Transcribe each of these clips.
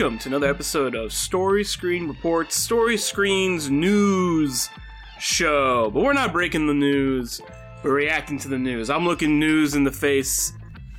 Welcome to another episode of Story Screen Reports, Story Screen's news show. But we're not breaking the news, we're reacting to the news. I'm looking news in the face,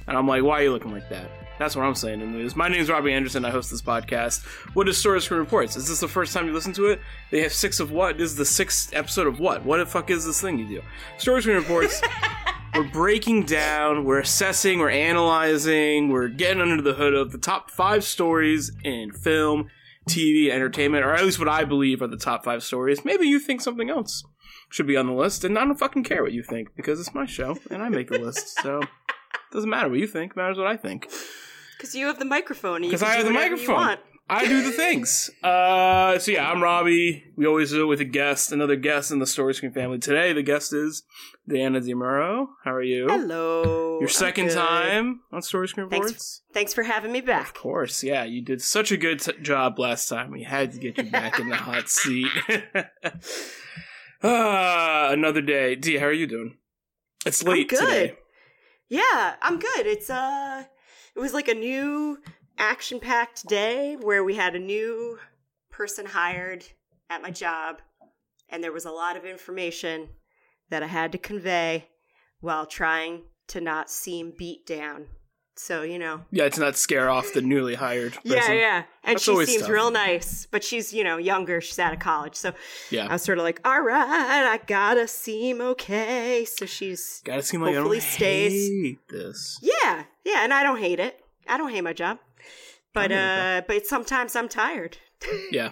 and I'm like, why are you looking like that? That's what I'm saying in the news. My name is Robbie Anderson. I host this podcast. What is Story Screen Reports? Is this the first time you listen to it? They have six of what? This is the sixth episode of what? What the fuck is this thing you do? Story Screen Reports. we're breaking down, we're assessing, we're analyzing, we're getting under the hood of the top five stories in film, TV, entertainment, or at least what I believe are the top five stories. Maybe you think something else should be on the list, and I don't fucking care what you think because it's my show and I make the list. So it doesn't matter what you think, it matters what I think. Because you have the microphone. Because I have the microphone. I do the things. Uh, so yeah, I'm Robbie. We always do it with a guest, another guest in the Story Screen family. Today, the guest is Diana DiMuro. How are you? Hello. Your 2nd time on Story Screen Reports. Thanks, thanks for having me back. Of course, yeah. You did such a good t- job last time. We had to get you back in the hot seat. uh, another day. D, how are you doing? It's late I'm good. today. Yeah, I'm good. It's uh, it was like a new action-packed day where we had a new person hired at my job, and there was a lot of information that I had to convey while trying to not seem beat down. So you know, Yeah, to not scare off the newly hired person. yeah, yeah. And That's she seems tough. real nice, but she's you know younger. She's out of college, so yeah. I was sort of like, all right, I gotta seem okay. So she's Gotta seem like Hopefully I don't stays. hate this. yeah, yeah, and I don't hate it. I don't hate my job, but uh, but sometimes I'm tired. Yeah.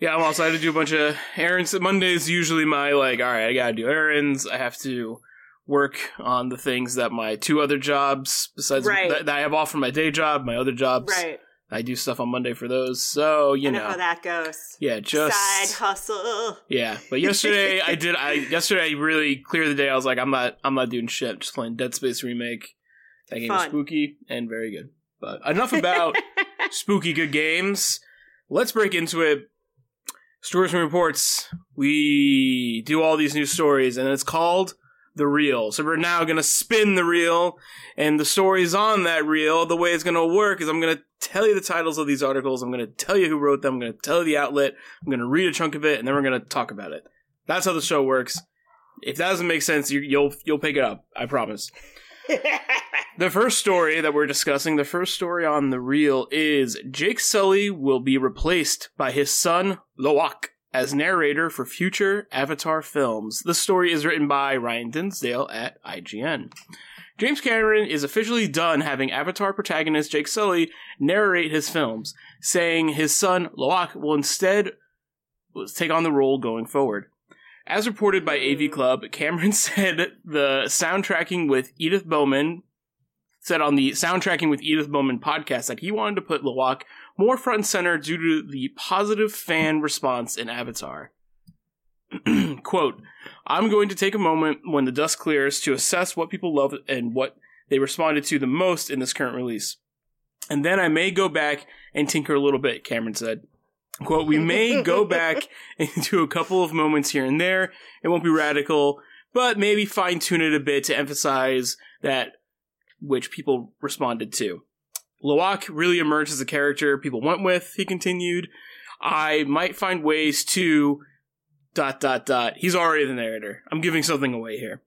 Yeah, I'm also I had to do a bunch of errands. Monday's usually my like, all right, I gotta do errands. I have to work on the things that my two other jobs besides Right. that, that I have off from my day job, my other jobs. right, I do stuff on Monday for those. So, you I know know. how that goes. yeah, just Side hustle. Yeah. But yesterday I did I yesterday I really cleared the day. I was like, I'm not I'm not doing shit. I'm just playing Dead Space remake. That game is Fun. spooky and very good. But enough about spooky good games. Let's break into it. Stories and reports. We do all these new stories, and it's called the reel. So we're now gonna spin the reel, and the stories on that reel. The way it's gonna work is I'm gonna tell you the titles of these articles. I'm gonna tell you who wrote them. I'm gonna tell you the outlet. I'm gonna read a chunk of it, and then we're gonna talk about it. That's how the show works. If that doesn't make sense, you, you'll you'll pick it up. I promise. The first story that we're discussing, the first story on the reel is Jake Sully will be replaced by his son, Loak, as narrator for future Avatar films. The story is written by Ryan Dinsdale at IGN. James Cameron is officially done having Avatar protagonist Jake Sully narrate his films, saying his son, Loak, will instead take on the role going forward. As reported by AV Club, Cameron said the soundtracking with Edith Bowman said on the soundtracking with Edith Bowman podcast that he wanted to put Loak more front and center due to the positive fan response in Avatar. Quote, I'm going to take a moment when the dust clears to assess what people love and what they responded to the most in this current release. And then I may go back and tinker a little bit, Cameron said. Quote, we may go back into a couple of moments here and there. It won't be radical, but maybe fine tune it a bit to emphasize that which people responded to. Loak really emerged as a character people went with, he continued. I might find ways to dot dot dot. He's already the narrator. I'm giving something away here.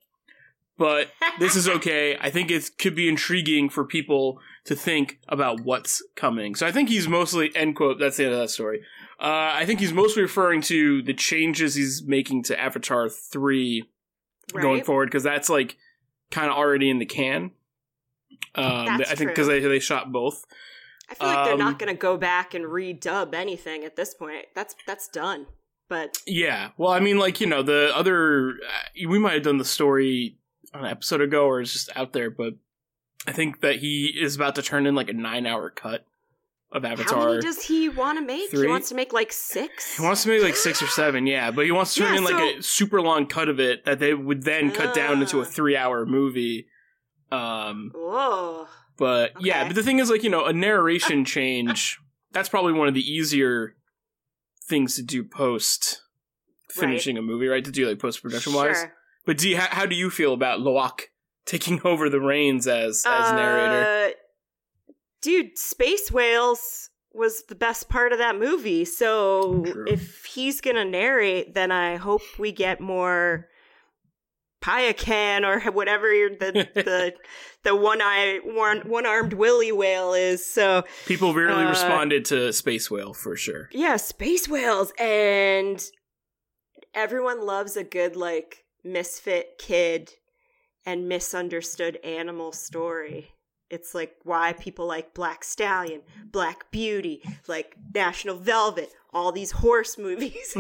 But this is okay. I think it could be intriguing for people to think about what's coming. So I think he's mostly end quote. That's the end of that story. Uh, I think he's mostly referring to the changes he's making to Avatar three going forward because that's like kind of already in the can. Um, I think because they they shot both. I feel like they're Um, not going to go back and redub anything at this point. That's that's done. But Yeah. Well, I mean, like you know, the other uh, we might have done the story an episode ago, or it's just out there, but I think that he is about to turn in like a nine hour cut of Avatar. how many does he want to make? Three? He wants to make like six. He wants to make like six or seven, yeah, but he wants to turn Yeah, in like a super long cut of it that they would then cut down into a Ah. three hour movie. Um, Whoa. but yeah, but the thing is, like you know, a narration change. That's probably one of the easier things to do post finishing a movie, right? To do like post production wise. Sure. But do you, how, how do you feel about Loak taking over the reins as as narrator? Uh, dude, space whales was the best part of that movie. So True. if he's gonna narrate, then I hope we get more Payakan or whatever the the the one eye one one armed willy whale is. So People really Uh, responded to Space Whale for sure. yeah, space whales and everyone loves a good like misfit kid and misunderstood animal story. It's like why people like Black Stallion, Black Beauty, like National Velvet, all these horse movies,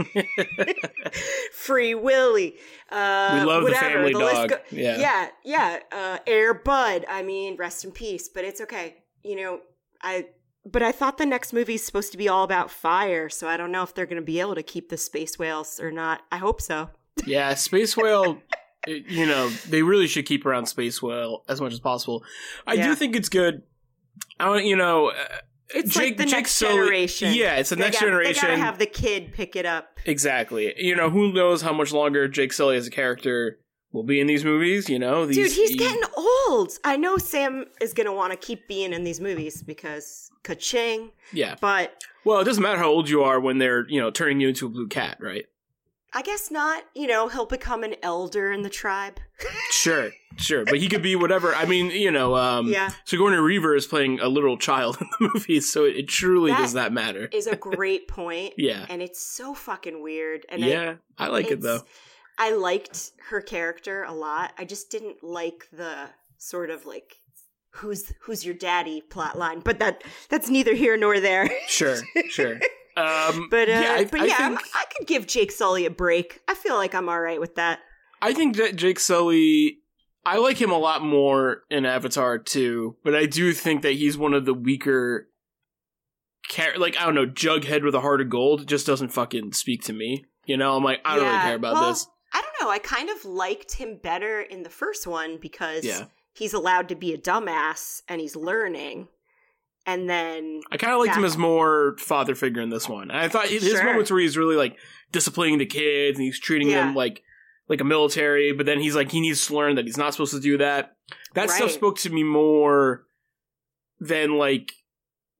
Free Willy. Uh, we love whatever, the family list dog. go- yeah. yeah, yeah. Uh, Air Bud. I mean, rest in peace. But it's okay. You know, I. But I thought the next movie is supposed to be all about fire, so I don't know if they're going to be able to keep the space whales or not. I hope so. Yeah, Space Whale, you know, they really should keep around Space Whale as much as possible. I Yeah. do think it's good. I don't, you know, uh, It's Jake- like the Jake next Sully- generation. Yeah, it's the They next got- They generation. gotta have the kid pick it up. exactly. You know, who knows how much longer Jake Sully as a character will be in these movies, you know? These, Dude, he's he- getting old. I know Sam is gonna want to keep being in these movies because ka-ching. Yeah. But Well, it doesn't matter how old you are when they're, you know, turning you into a blue cat, right? I guess not. You know, he'll become an elder in the tribe. Sure, sure. But he could be whatever. I mean, you know, um, Yeah. Sigourney Weaver is playing a literal child in the movie, so it truly That does not matter. Is a great point. Yeah. And it's so fucking weird. And yeah, I like it though. I liked her character a lot. I just didn't like the sort of like who's who's your daddy plot line. But that that's neither here nor there. Sure, sure. Um, But uh, yeah, I, but I yeah, think I'm- could give Jake Sully a break. I feel like I'm all right with that. I think that Jake Sully. I like him a lot more in Avatar 2, but I do think that he's one of the weaker. Char- like I don't know, Jughead with a heart of gold just doesn't fucking speak to me. You know, I'm like I don't really care about well, this. I don't know. I kind of liked him better in the first one because Yeah. he's allowed to be a dumbass and he's learning. And then I kind of liked him as more father figure in this one. I thought his Sure. moments where he's really like disciplining the kids and he's treating Yeah. them like like a military, but then he's like he needs to learn that he's not supposed to do that. That stuff spoke to me more than like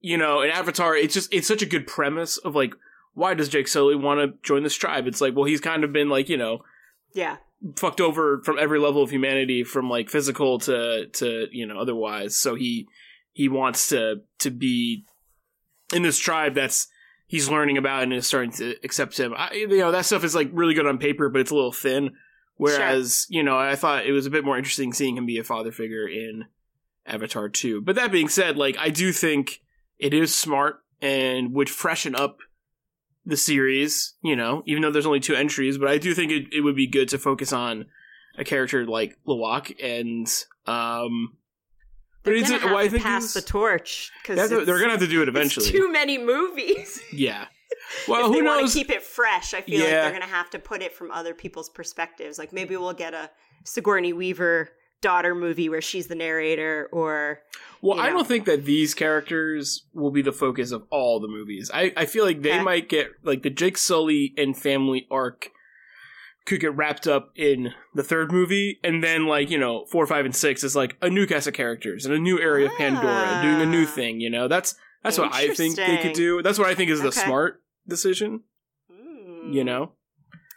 you know in Avatar. It's just it's such a good premise of like why does Jake Sully want to join this tribe? It's like well he's kind of been like you know yeah, fucked over from every level of humanity from like physical to to you know otherwise so he he wants to to be in this tribe that's he's learning about and is starting to accept him. I, you know that stuff is like really good on paper but it's a little thin. Whereas you know i thought it was a bit more interesting seeing him be a father figure in avatar 2 but that being said like i do think it is smart and would freshen up the series, you know, even though there's only two entries, but I do think it, it would be good to focus on a character like Loak and um they're it's gonna have well, to pass the torch because they're gonna have to do it eventually. too many movies. yeah. Well, if who they knows? to keep it fresh, I feel like they're going to have to put it from other people's perspectives. Like maybe we'll get a Sigourney Weaver daughter movie where she's the narrator, or well, you I don't think that these characters will be the focus of all the movies. I, I feel like they Okay. might get like the Jake Sully and family arc could get wrapped up in the third movie, and then like you know four, five, and six is like a new cast of characters and a new area of Pandora doing a new Ah. thing. You know, that's that's what I think they could do. That's what I think is the Okay. smart decision. Hmm. You know,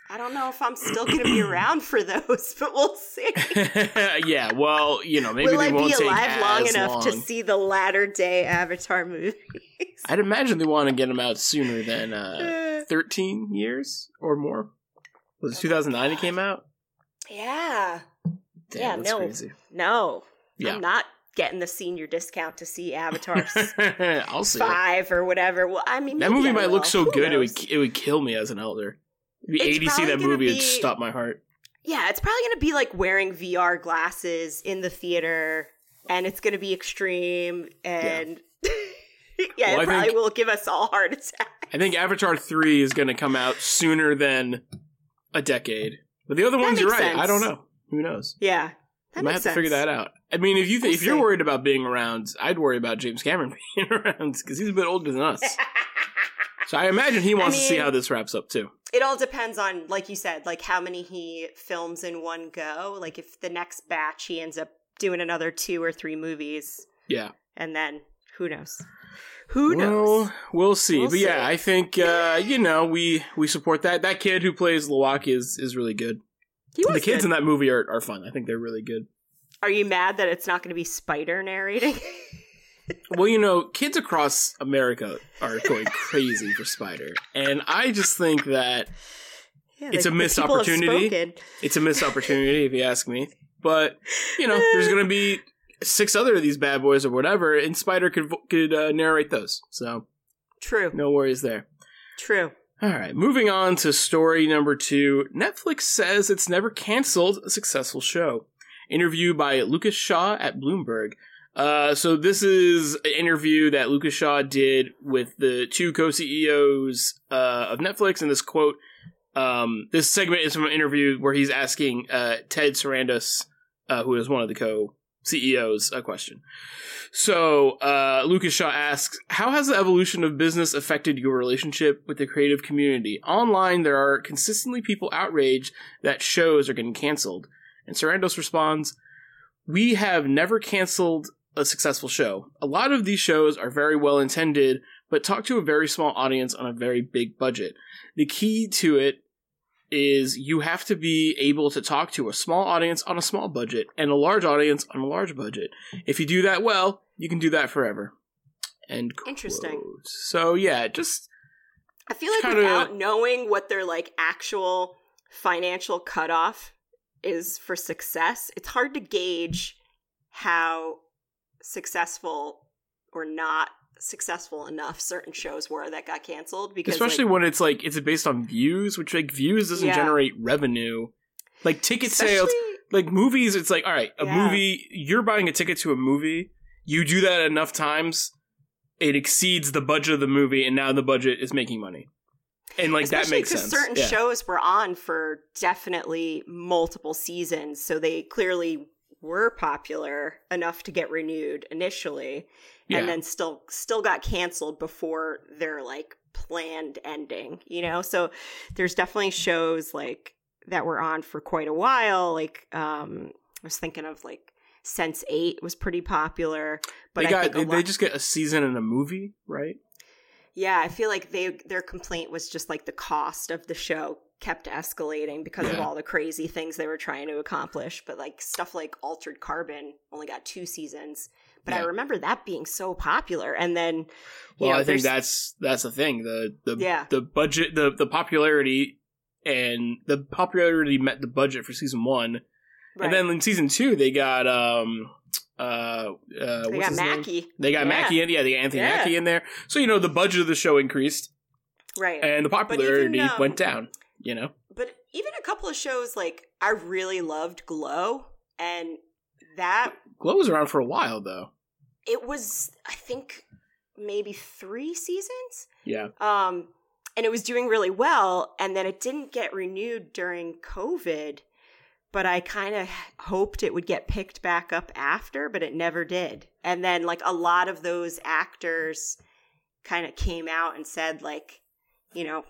I don't know if I'm still going to be around for those, but we'll see. yeah. Well, you know, maybe Will they I won't be take alive long enough to see the latter day Avatar movies? I'd imagine they want to get them out sooner than uh, 13 years or more. Was it 2009 it came out? yeah. Damn, Yeah, that's no. crazy. No. Yeah. I'm not getting the senior discount to see Avatar I'll see it. five or whatever. Well, I mean, That movie I might look so Who good it would it would kill me as an elder. It'd be It's 80 to see that movie, it'd stop my heart. Yeah, it's probably going to be like wearing VR glasses in the theater, and it's going to be extreme, and yeah, Well, I it probably think- will give us all heart attacks. I think Avatar 3 is going to come out sooner than a decade. But the other That ones, you're right. I don't know. Who knows? Yeah, that I might have to figure that out. I mean, if you th- We'll if you're see. worried about being around, I'd worry about James Cameron being around because he's a bit older than us. So I imagine he wants to see how this wraps up too. it all depends on, like you said, like how many he films in one go. Like if the next batch he ends up doing another two or three movies, Yeah. and then Who knows? Who well, knows? we'll see. We'll but yeah. I think uh, you know we we support that. That kid who plays Lowaki is is really good. He was the kids good. in that movie are, are fun. I think they're really good. Are you mad that it's not going to be Spider narrating? Well, you know, kids across America are going crazy for Spider, and I just think that Yeah, It's the- a missed opportunity. it's a missed opportunity if you ask me. But you know, there's going to be six other of these bad boys or whatever, and Spider could could uh, narrate those. So True. no worries there. True. All right, moving on to story number two. Netflix says it's never canceled a successful show. Interview by Lucas Shaw at Bloomberg. Uh, so this is an interview that Lucas Shaw did with the two co-CEOs uh, of Netflix, and this quote, um, this segment is from an interview where he's asking uh, Ted Sarandos, uh, who is one of the co-CEOs, a question. So, uh, Lucas Shaw asks, How has the evolution of business affected your relationship with the creative community? Online, there are consistently people outraged that shows are getting canceled. And Sarandos responds, We have never canceled a successful show. A lot of these shows are very well intended, but talk to a very small audience on a very big budget. The key to it is you have to be able to talk to a small audience on a small budget and a large audience on a large budget. If you do that well, you can do that forever. And. Interesting. So yeah, just I feel like kinda- without knowing what their like actual financial cutoff is for success, it's hard to gauge how successful or not successful enough certain shows were that got canceled because especially like, when it's like it's based on views, which like views doesn't Yeah. generate revenue. Like ticket sales, like movies, it's like all right, a Yeah. movie. You're buying a ticket to a movie. You do that enough times, it exceeds the budget of the movie, and now the budget is making money. And like that makes sense. Certain Yeah. shows were on for definitely multiple seasons, so they clearly were popular enough to get renewed initially, Yeah. and then still still got canceled before their like planned ending. You know, so there's definitely shows like that were on for quite a while. Like um, I was thinking of like Sense8 was pretty popular, but they I got a they, they just get a season and a movie, right? yeah, I feel like they their complaint was just like the cost of the show kept escalating because of all the crazy things they were trying to accomplish. But like stuff like Altered Carbon only got two seasons. But I remember that being so popular. And then you Well, know, I think that's that's the thing. The the Yeah. the budget, the the popularity, and the popularity met the budget for season one. right. And then in season two, they got um uh, uh they got his name? Mackie. They got Yeah. Mackie in, yeah, they got Anthony Yeah. Mackie in there. So you know the budget of the show increased Right. and the popularity um, went down. You know, but even a couple of shows like I really loved Glow and that Glow was around for a while though. It was I think maybe 3 seasons. Yeah, um and it was doing really well and then it didn't get renewed during covid but i kind of hoped it would get picked back up after but it never did and then like a lot of those actors kind of came out and said like you know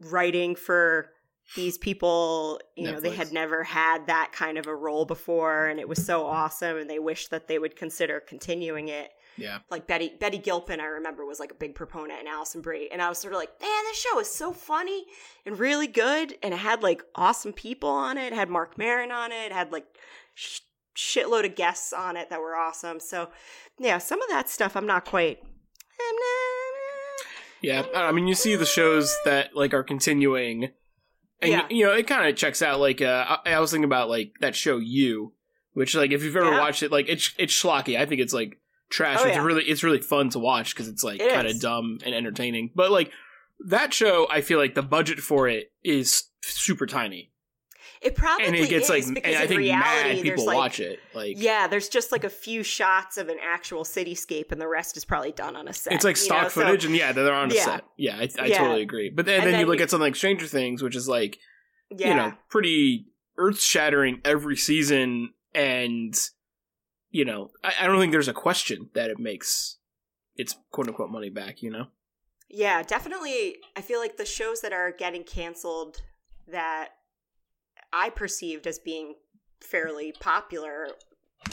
writing for these people you know they had never had that kind of a role before and it was so awesome and they wish that they would consider continuing it yeah. like Betty Betty Gilpin, I remember was like a big proponent, and Alison Brie, and I was sort of like, man, this show is so funny and really good, and it had like awesome people on it. It had Marc Maron on it. It had like sh- shitload of guests on it that were awesome. So yeah, some of that stuff I'm not quite. I'm not, Yeah, I mean, you see the shows that like are continuing, and Yeah. you know it kind of checks out. Like, uh, I, I was thinking about like that show You, which like if you've ever Yeah. watched it, like it's it's schlocky. I think it's like trash. Oh, it's yeah. really it's really fun to watch because it's like It kind of dumb and entertaining. But like that show, I feel like the budget for it is super tiny, It probably and it gets is like, because I in think reality, mad people like, watch it. Like, Yeah, there's just like a few shots of an actual cityscape, and the rest is probably done on a set. It's like stock know? So- footage, and yeah, they're on a Yeah. set. Yeah, I, I Yeah. totally agree. But then, then, then you look at something like Stranger Things, which is like yeah. you know pretty earth shattering every season, and you know I, I don't think there's a question that it makes its quote unquote money back. You know, Yeah, definitely. I feel like the shows that are getting canceled that I perceived as being fairly popular,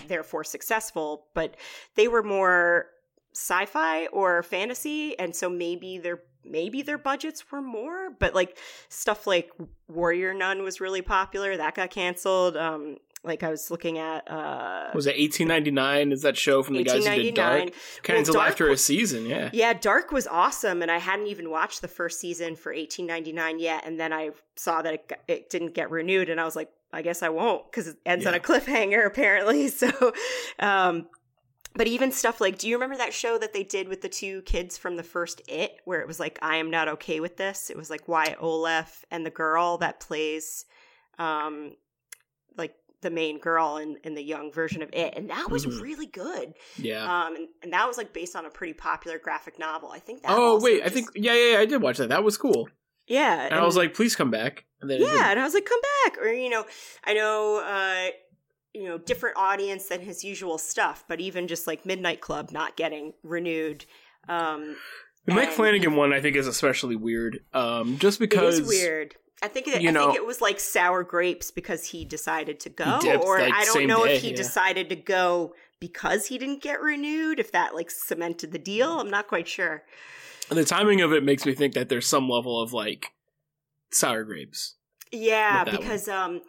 therefore successful, but they were more sci-fi or fantasy and so maybe their maybe their budgets were more but like stuff like warrior nun was really popular that got canceled um like i was looking at uh Was it 1899? Is that show from the guys who did Dark? 1899 Canceled Dark after a season, yeah. yeah dark was awesome and i hadn't even watched the first season for 1899 yet and then i saw that it, it didn't get renewed and i was like i guess i won't because it ends on a cliffhanger apparently so um but even stuff like do you remember that show that they did with the two kids from the first it where it was like i am not okay with this it was like wyatt oleff and the girl that plays um like the main girl in, in the young version of it and that was Mhm. really good Yeah. um, and, and that was like based on a pretty popular graphic novel. I think that. oh, wait. I think, yeah, yeah, yeah, I did watch that. That was cool. Yeah, And, I was like, please come back. And then yeah, and I was like, come back, or you know, I know, uh, you know, different audience than his usual stuff, but even just like Midnight Club not getting renewed. Um, The Mike Flanagan one, I think, is especially weird. Um, just because it is weird. I think it, you I know- think it was like sour grapes because he decided to go, dipped, or like, I don't know day, if he yeah. decided to go because he didn't get renewed. If that like cemented the deal, I'm not quite sure. And the timing of it makes me think that there's some level of like sour grapes. Yeah, because um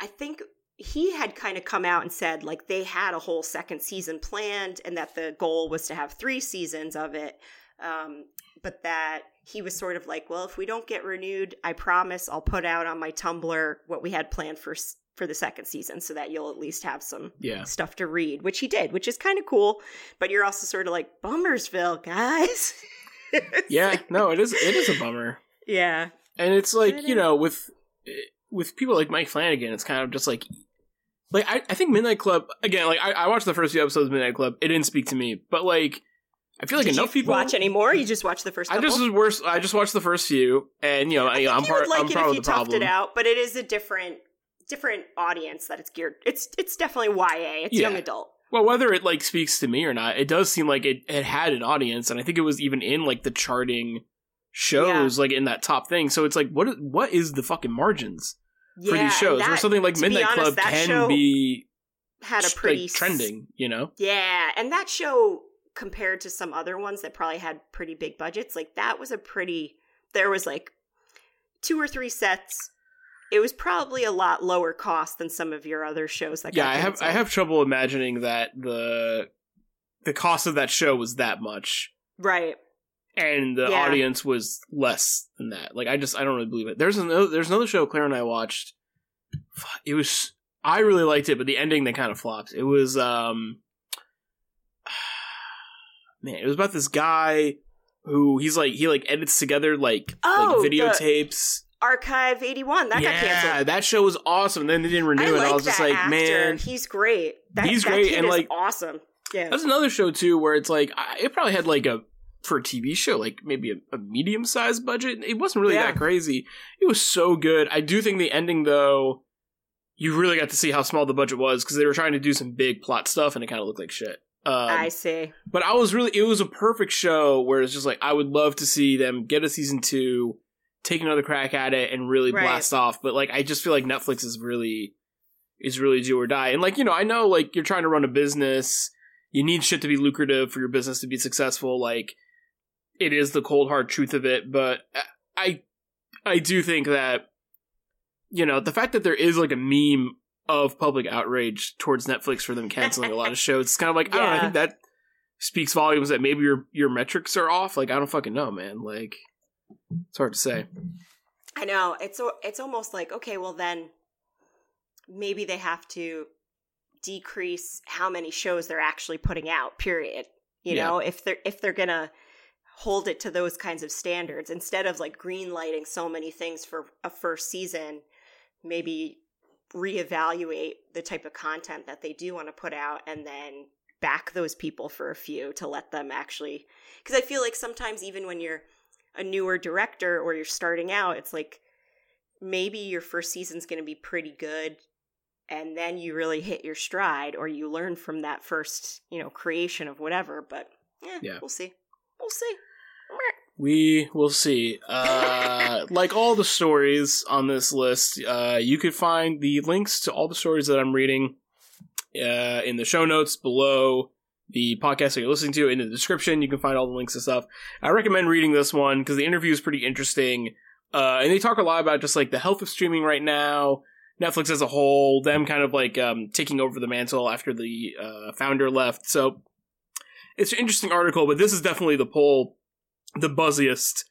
I think he had kind of come out and said like they had a whole second season planned and that the goal was to have 3 seasons of it. Um but that he was sort of like, well, if we don't get renewed, I promise I'll put out on my Tumblr what we had planned for for the second season so that you'll at least have some Yeah. stuff to read, which he did, which is kind of cool, but you're also sort of like Bummersville, guys. Yeah. No, it is. It is a bummer. yeah. and it's like It you uh, know with with people like mike flanagan it's kind of just like like i, I think midnight club again like I, I watched the first few episodes of midnight club it didn't speak to me but like i feel like Did enough you people watch anymore. You just watch the first i couple? just was worse i just watched the first few and you know I, I you part would like i'm it part if you toughed problem it out, but it is a different different audience that it's geared. It's it's definitely YA. It's Yeah. young adult. well whether it like speaks to me or not it does seem like it, it had an audience and i think it was even in like the charting shows like in that top thing so it's like what is, what is the fucking margins for these shows and where something like midnight honest, club can be had a like, pretty s- trending you know Yeah, and that show compared to some other ones that probably had pretty big budgets, like that was a pretty. There was like two or three sets. It was probably a lot lower cost than some of your other shows that. yeah i have i have trouble imagining that the the cost of that show was that much right. and the Yeah. audience was less than that like i just i don't really believe it there's another there's another show claire and i watched it was i really liked it but the ending they kind of flopped it was um man it was about this guy who he's like he like edits together like Oh, like videotapes Archive eighty one that got yeah canceled. that show was awesome then they didn't renew I it like i was just like actor. man he's great. That, He's that great, and, is like- awesome. Yeah. That's another show too, where it's like it probably had like a for a TV show, like maybe a, a medium sized budget. It wasn't really Yeah. that crazy. It was so good. I do think the ending though, you really got to see how small the budget was because they were trying to do some big plot stuff, and it kind of looked like shit. Um, I see. but I was really, it was a perfect show where it's just like I would love to see them get a season two, take another crack at it, and really Right. blast off. But like, I just feel like Netflix is really, is really do or die. And like, you know, I know like you're trying to run a business, you need shit to be lucrative for your business to be successful. Like, it is the cold hard truth of it. But I, I do think that, you know, the fact that there is like a meme of public outrage towards Netflix for them canceling a lot of shows, it's kind of like I don't know. I think that speaks volumes that maybe your your metrics are off. Like I don't fucking know, man. Like it's hard to say. I know. It's it's almost like okay, well then maybe they have to decrease how many shows they're actually putting out. Period. You Yeah. know, if they're if they're gonna hold it to those kinds of standards instead of like green lighting so many things for a first season, maybe reevaluate the type of content that they do want to put out and then back those people for a few to let them actually because I feel like sometimes even when you're a newer director or you're starting out, it's like maybe your first season's going to be pretty good and then you really hit your stride or you learn from that first, you know, creation of whatever, but eh, Yeah. we'll see. We'll see. We will see. Uh, like all the stories on this list, uh, you could find the links to all the stories that I'm reading uh, in the show notes below. the podcast that you're listening to in the description. You can find all the links and stuff. I recommend reading this one because the interview is pretty interesting. Uh, and they talk a lot about just like the health of streaming right now, Netflix as a whole, them kind of like um, taking over the mantle after the uh, founder left. So it's an interesting article, but this is definitely the poll, the buzziest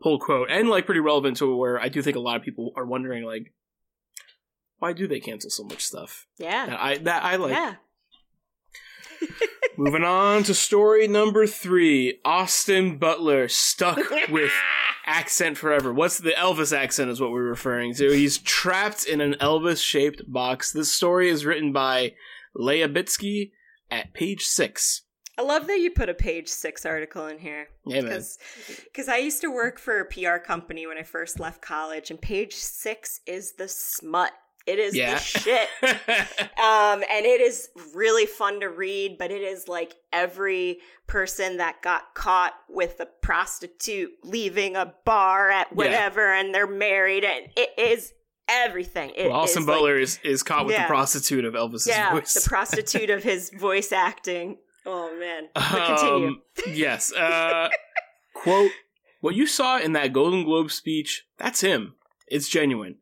pull quote, and like pretty relevant to where I do think a lot of people are wondering like, why do they cancel so much stuff? Yeah. That I that I like. yeah. Moving on to story number three. Austin Butler stuck with accent forever. What's the Elvis accent is what we're referring to. He's trapped in an Elvis shaped box. This story is written by Leah Bitsky at page six. I love that you put a page six article in here. Yeah. Because I used to work for a PR company when I first left college, and page six is the smut. It is Yeah. the shit. Um, and it is really fun to read, but it is like every person that got caught with a prostitute leaving a bar at whatever and they're married, and it is everything. It well, Austin is, like, Butler is, is caught with Yeah. the prostitute of Elvis's yeah, voice. the prostitute of his voice acting. Oh man. But continue. Um, yes. Uh, quote, what you saw in that Golden Globe speech, that's him. It's genuine.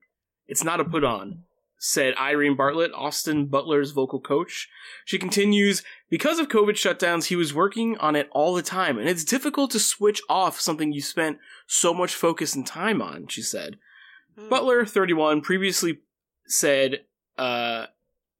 It's not a put on, said Irene Bartlett, Austin Butler's vocal coach. She continues, because of COVID shutdowns, he was working on it all the time, and it's difficult to switch off something you spent so much focus and time on, she said. Hmm. Butler, 31, previously said, uh,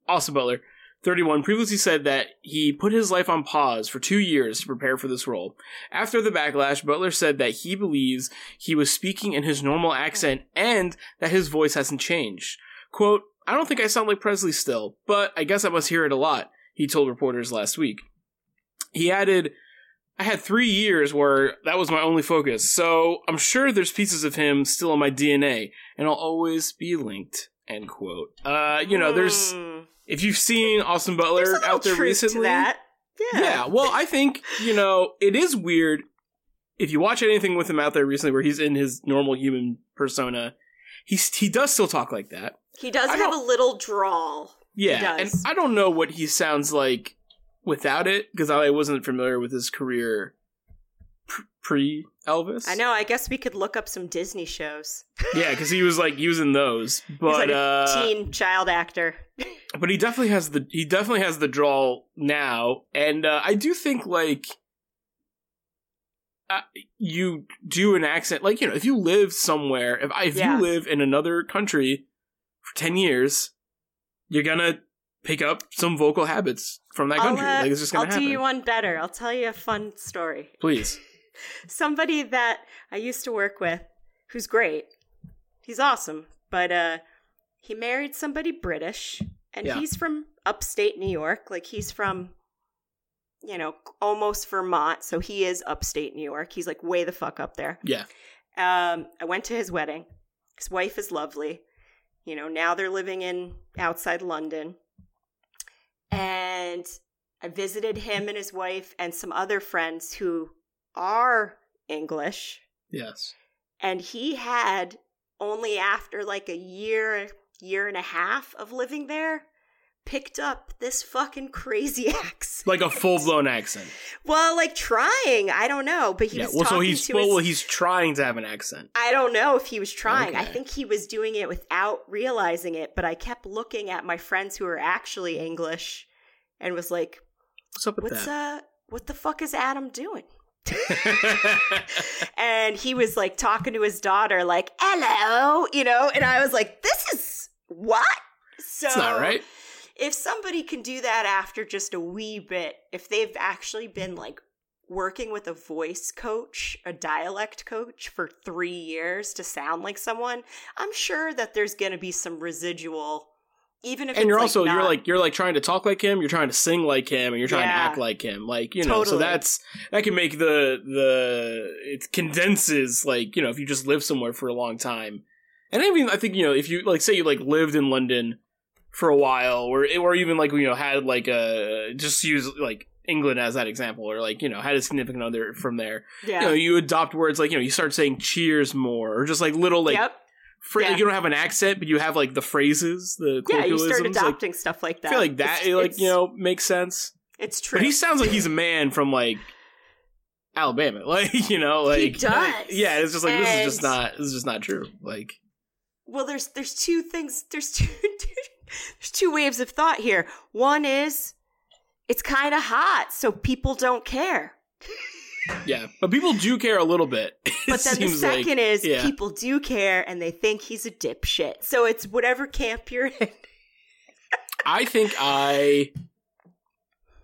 Austin Butler, 31, previously said that he put his life on pause for two years to prepare for this role. After the backlash, Butler said that he believes he was speaking in his normal accent and that his voice hasn't changed. Quote, I don't think I sound like Presley still, but I guess I must hear it a lot, he told reporters last week. He added, I had three years where that was my only focus, so I'm sure there's pieces of him still in my DNA, and I'll always be linked. End quote. Uh, you know, there's Hmm. If you've seen Austin Butler out there recently, that. Yeah. yeah. Well, I think you know it is weird if you watch anything with him out there recently, where he's in his normal human persona. He's he does still talk like that. He does I have a little drawl. Yeah, does. and I don't know what he sounds like without it because I wasn't familiar with his career pre Elvis. I know. I guess we could look up some Disney shows. Yeah, because he was like using those, but He's like a uh, teen child actor. but he definitely has the he definitely has the drawl now, and uh, I do think like uh, you do an accent like you know if you live somewhere if I- if Yeah. you live in another country for ten years, you're gonna pick up some vocal habits from that I'll, country. uh, like it's just I'll gonna happen. do you one better. I'll tell you a fun story. Please, Somebody that I used to work with, who's great. He's awesome, but uh, he married somebody British, and Yeah. he's from upstate New York. Like he's from, you know, almost Vermont. So he is upstate New York. He's like way the fuck up there. yeah, Um, I went to his wedding. His wife is lovely. You know, now they're living in outside London. And I visited him and his wife and some other friends who are English. yes. And he had only after like a year, year and a half of living there, picked up this fucking crazy accent. Like a full blown accent. Well, like trying. I don't know, but he yeah. was Well, so talking he's to well, his well, he's trying to have an accent. I don't know if he was trying. I think he was doing it without realizing it, but I kept looking at my friends who were actually English and was like, What's up with "What's that? uh what the fuck is Adam doing?" and he was like talking to his daughter like, "Hello," you know, and I was like, "This is what?" So It's not right. if somebody can do that after just a wee bit, if they've actually been like working with a voice coach, a dialect coach for three years to sound like someone, I'm sure that there's going to be some residual, even if and you're like, also you're like you're like trying to talk like him you're trying to sing like him and you're trying Yeah. to act like him. Like you know so that's that can make the the it condenses like you know if you just live somewhere for a long time. And I mean I think you know if you like say you like lived in London for a while or or even like you know had like a just use like England as that example or like you know had a significant other from there. Yeah, you know you adopt words like you know you start saying cheers more or just like little like yep, phra- Yeah. you don't have an accent but you have like the phrases the yeah. You start colloquialisms, like, adopting stuff like that. I feel like that, It's- like it's- you know, makes sense. It's true. But he sounds like he's a man from like Alabama. Like, you know, like He does. Yeah, it's just like this is just not this is just not true. Like Well, there's there's two things. There's two there's two waves of thought here. One is it's kind of hot, so people don't care. yeah. But people do care a little bit. But then the seems like- second is yeah. people do care and they think he's a dipshit. So it's whatever camp you're in. I think I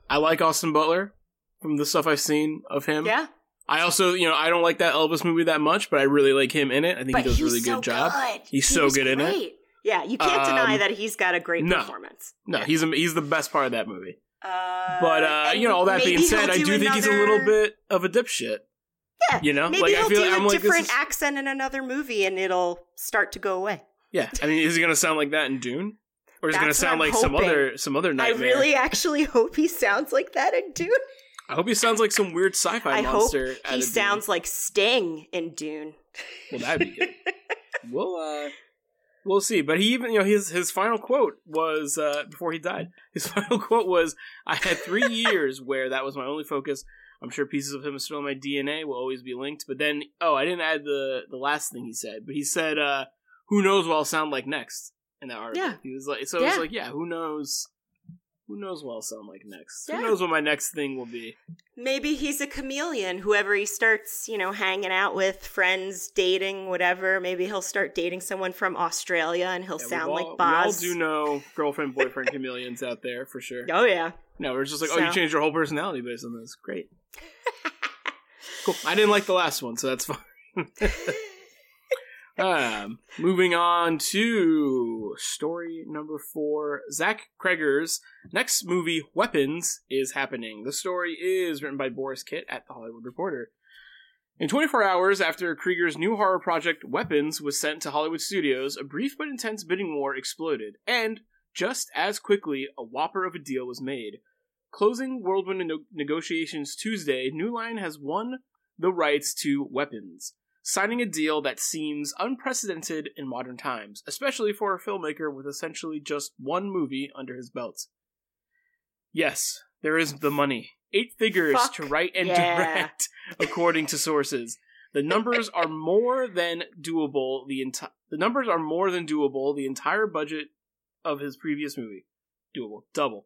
I like Austin Butler from the stuff I've seen of him. Yeah, I also, you know, I don't like that Elvis movie that much, but I really like him in it. I think but he does a really so good job. good. He's He so good in it. Yeah, you can't deny Um, that he's got a great no. performance. No, Yeah. he's a, he's the best part of that movie. Uh, But uh, you know, all that being said, I do think he's a little bit of a dipshit. Yeah, you know, maybe like, I he'll feel- do I'm a like, different is- accent in another movie, and it'll start to go away. Yeah, I mean, is he gonna sound like that in Dune, or is he gonna sound I'm like some other some other nightmare? I really actually hope he sounds like that in Dune. I hope he sounds like some weird sci-fi I monster. out he of Dune. sounds like Sting in Dune. Well, that'd be good. we'll uh, we'll see. But he even, you know, his his final quote was uh, before he died. His final quote was, "I had three years where that was my only focus. I'm sure pieces of him are still in my DNA. Will always be linked." But then, oh, I didn't add the the last thing he said. But he said, uh, "Who knows what I'll sound like next?" In that article, Yeah. he was like, so it's Yeah. like, yeah, who knows? Who knows what I'll sound like next? Yeah. Who knows what my next thing will be? Maybe he's a chameleon. Whoever he starts, you know, hanging out with, friends, dating, whatever. Maybe he'll start dating someone from Australia, and he'll Yeah, sound we like all, Boz. We all do know girlfriend, boyfriend chameleons out there for sure. Oh yeah. No, we're just like, oh, you changed your whole personality based on this. Great. cool. I didn't like the last one, so that's fine. um, moving on to story number four. Zach Cregger's next movie, Weapons, is happening. The story is written by Borys Kit at The Hollywood Reporter. In 24 hours after Cregger's new horror project, Weapons, was sent to Hollywood studios, a brief but intense bidding war exploded, and just as quickly, a whopper of a deal was made. Closing whirlwind nego- negotiations Tuesday, New Line has won the rights to Weapons, signing a deal that seems unprecedented in modern times, especially for a filmmaker with essentially just one movie under his belt. Yes, there is the money. Eight figures Fuck to write and yeah. direct, according to sources. The numbers are more than doable. The enti- the numbers are more than doable. The entire budget of his previous movie, doable, double.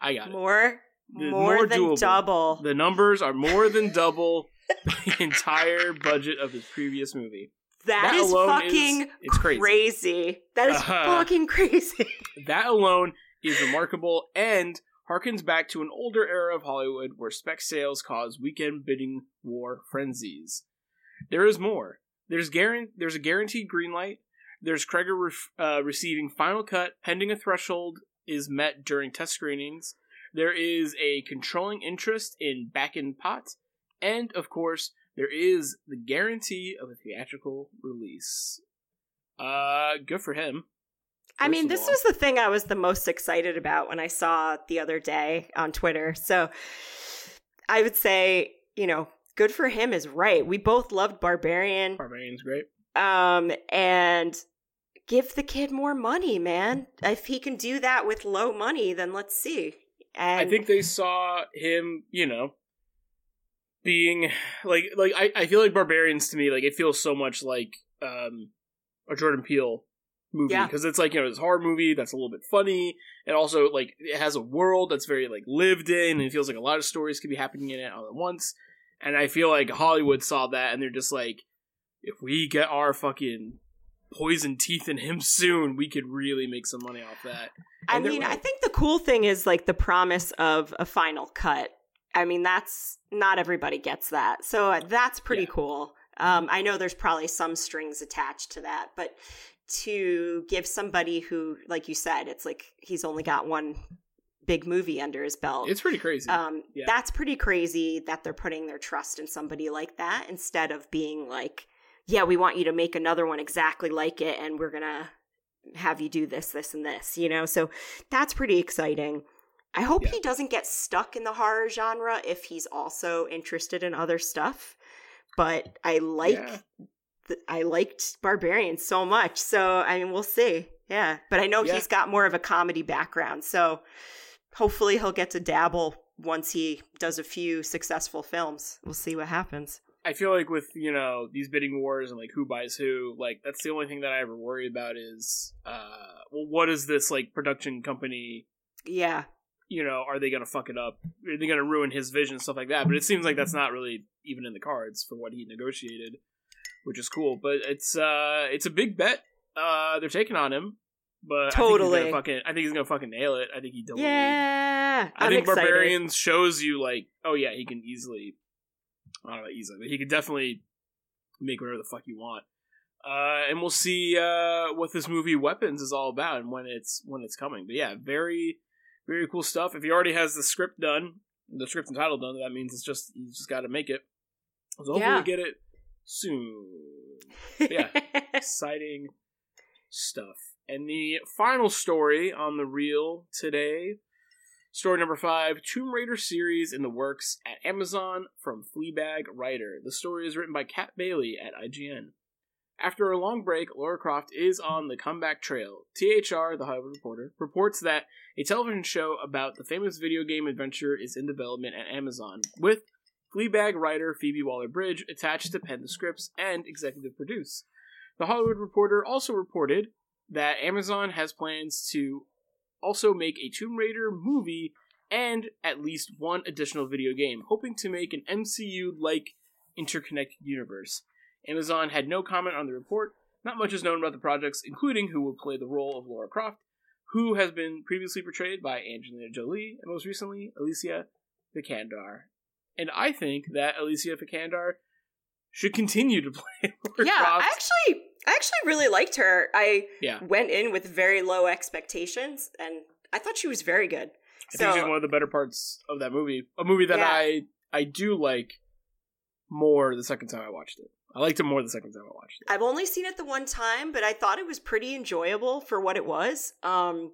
I got it. More, The more, more than doable. double. The numbers are more than double the entire budget of his previous movie. that is fucking is- it's crazy. crazy. That is Uh-huh. fucking crazy. That alone is remarkable and harkens back to an older era of Hollywood where spec sales caused weekend bidding war frenzies. There is more. There's guaran- There's a guaranteed green light. There's Cregger ref- uh, receiving final cut pending a threshold is met during test screenings. There is a controlling interest in back in pot, and of course, there is the guarantee of a theatrical release. Uh, good for him. I mean, this all. was the thing I was the most excited about when I saw the other day on Twitter. So I would say, you know, good for him is right. We both loved Barbarian. Barbarian's great. Um, and give the kid more money, man. If he can do that with low money, then let's see. And I think they saw him, you know, being like like I, I feel like Barbarians to me like it feels so much like um a Jordan Peele movie Yeah. because it's like you know it's a horror movie that's a little bit funny and also like it has a world that's very like lived in and it feels like a lot of stories could be happening in it all at once and I feel like Hollywood saw that and they're just like if we get our fucking poison teeth in him soon we could really make some money off that I And they're mean, I think the cool thing is like the promise of a final cut. I mean, that's not everybody gets that. So uh, that's pretty Yeah. cool. Um, I know there's probably some strings attached to that, but to give somebody who, like you said, it's like he's only got one big movie under his belt. it's pretty crazy um, Yeah. That's pretty crazy that they're putting their trust in somebody like that instead of being like, yeah, we want you to make another one exactly like it and we're going to have you do this, this, and this, you know? So that's pretty exciting. I hope Yeah. he doesn't get stuck in the horror genre if he's also interested in other stuff. But I like, Yeah. th- I liked Barbarian so much. So, I mean, we'll see. Yeah. But I know Yeah. he's got more of a comedy background. So hopefully he'll get to dabble once he does a few successful films. We'll see what happens. I feel like with you know these bidding wars and like who buys who, like that's the only thing that I ever worry about is, uh, well, what is this like production company? Yeah, You know, are they gonna fuck it up? Are they gonna ruin his vision and stuff like that? But it seems like that's not really even in the cards for what he negotiated, which is cool. But it's uh, it's a big bet. Uh, they're taking on him, but I think he's Totally. gonna fucking, I think he's gonna fucking nail it. I think he totally. yeah. I I'm think excited. Barbarians shows you like, oh yeah, he can easily, I don't know easily, but he could definitely make whatever the fuck you want. Uh, and we'll see uh, what this movie Weapons is all about and when it's when it's coming. But yeah, very very cool stuff. If he already has the script done, the script and title done, that means it's just you just got to make it. So hopefully Yeah. we get it soon. yeah. Exciting stuff. And the final story on the reel today, story number five Tomb Raider series in the works at Amazon from Fleabag writer. The story is written by Kat Bailey at IGN. After a long break, Laura Croft is on the comeback trail. THR, the Hollywood Reporter, reports that a television show about the famous video game adventure is in development at Amazon, with Fleabag writer Phoebe Waller Bridge attached to pen the scripts and executive produce. The Hollywood Reporter also reported that Amazon has plans to also make a Tomb Raider movie and at least one additional video game, hoping to make an MCU like interconnected universe. Amazon had no comment on the report. Not much is known about the projects, including who will play the role of Laura Croft, who has been previously portrayed by Angelina Jolie, and most recently Alicia Vikander. And I think that Alicia Vikander should continue to play Laura yeah, Croft. I actually, I actually really liked her. I Yeah. went in with very low expectations, and I thought she was very good. I think she's one of the better parts of that movie. A movie that Yeah. I I do like more the second time I watched it. I liked it more the second time I watched it. I've only seen it the one time, but I thought it was pretty enjoyable for what it was. Um,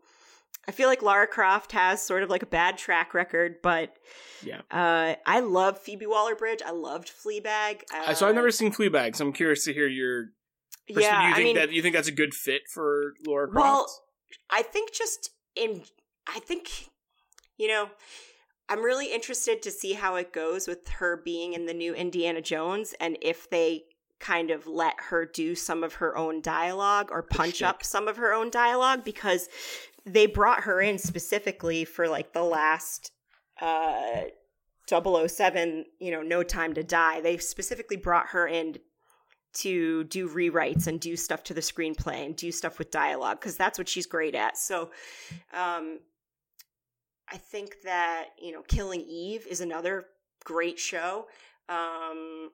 I feel like Lara Croft has sort of like a bad track record, but Yeah. uh, I love Phoebe Waller Bridge. I loved Fleabag. Uh, so I've never seen Fleabag, so I'm curious to hear your. Yeah, do you I think mean, that you think that's a good fit for Laura Croft? Well, I think just in, I think, you know, I'm really interested to see how it goes with her being in the new Indiana Jones and if they kind of let her do some of her own dialogue or punch up some of her own dialogue because they brought her in specifically for like the last uh 007, you know, No Time to Die. They specifically brought her in to do rewrites and do stuff to the screenplay and do stuff with dialogue because that's what she's great at. So, um, I think that you know, Killing Eve is another great show. Um,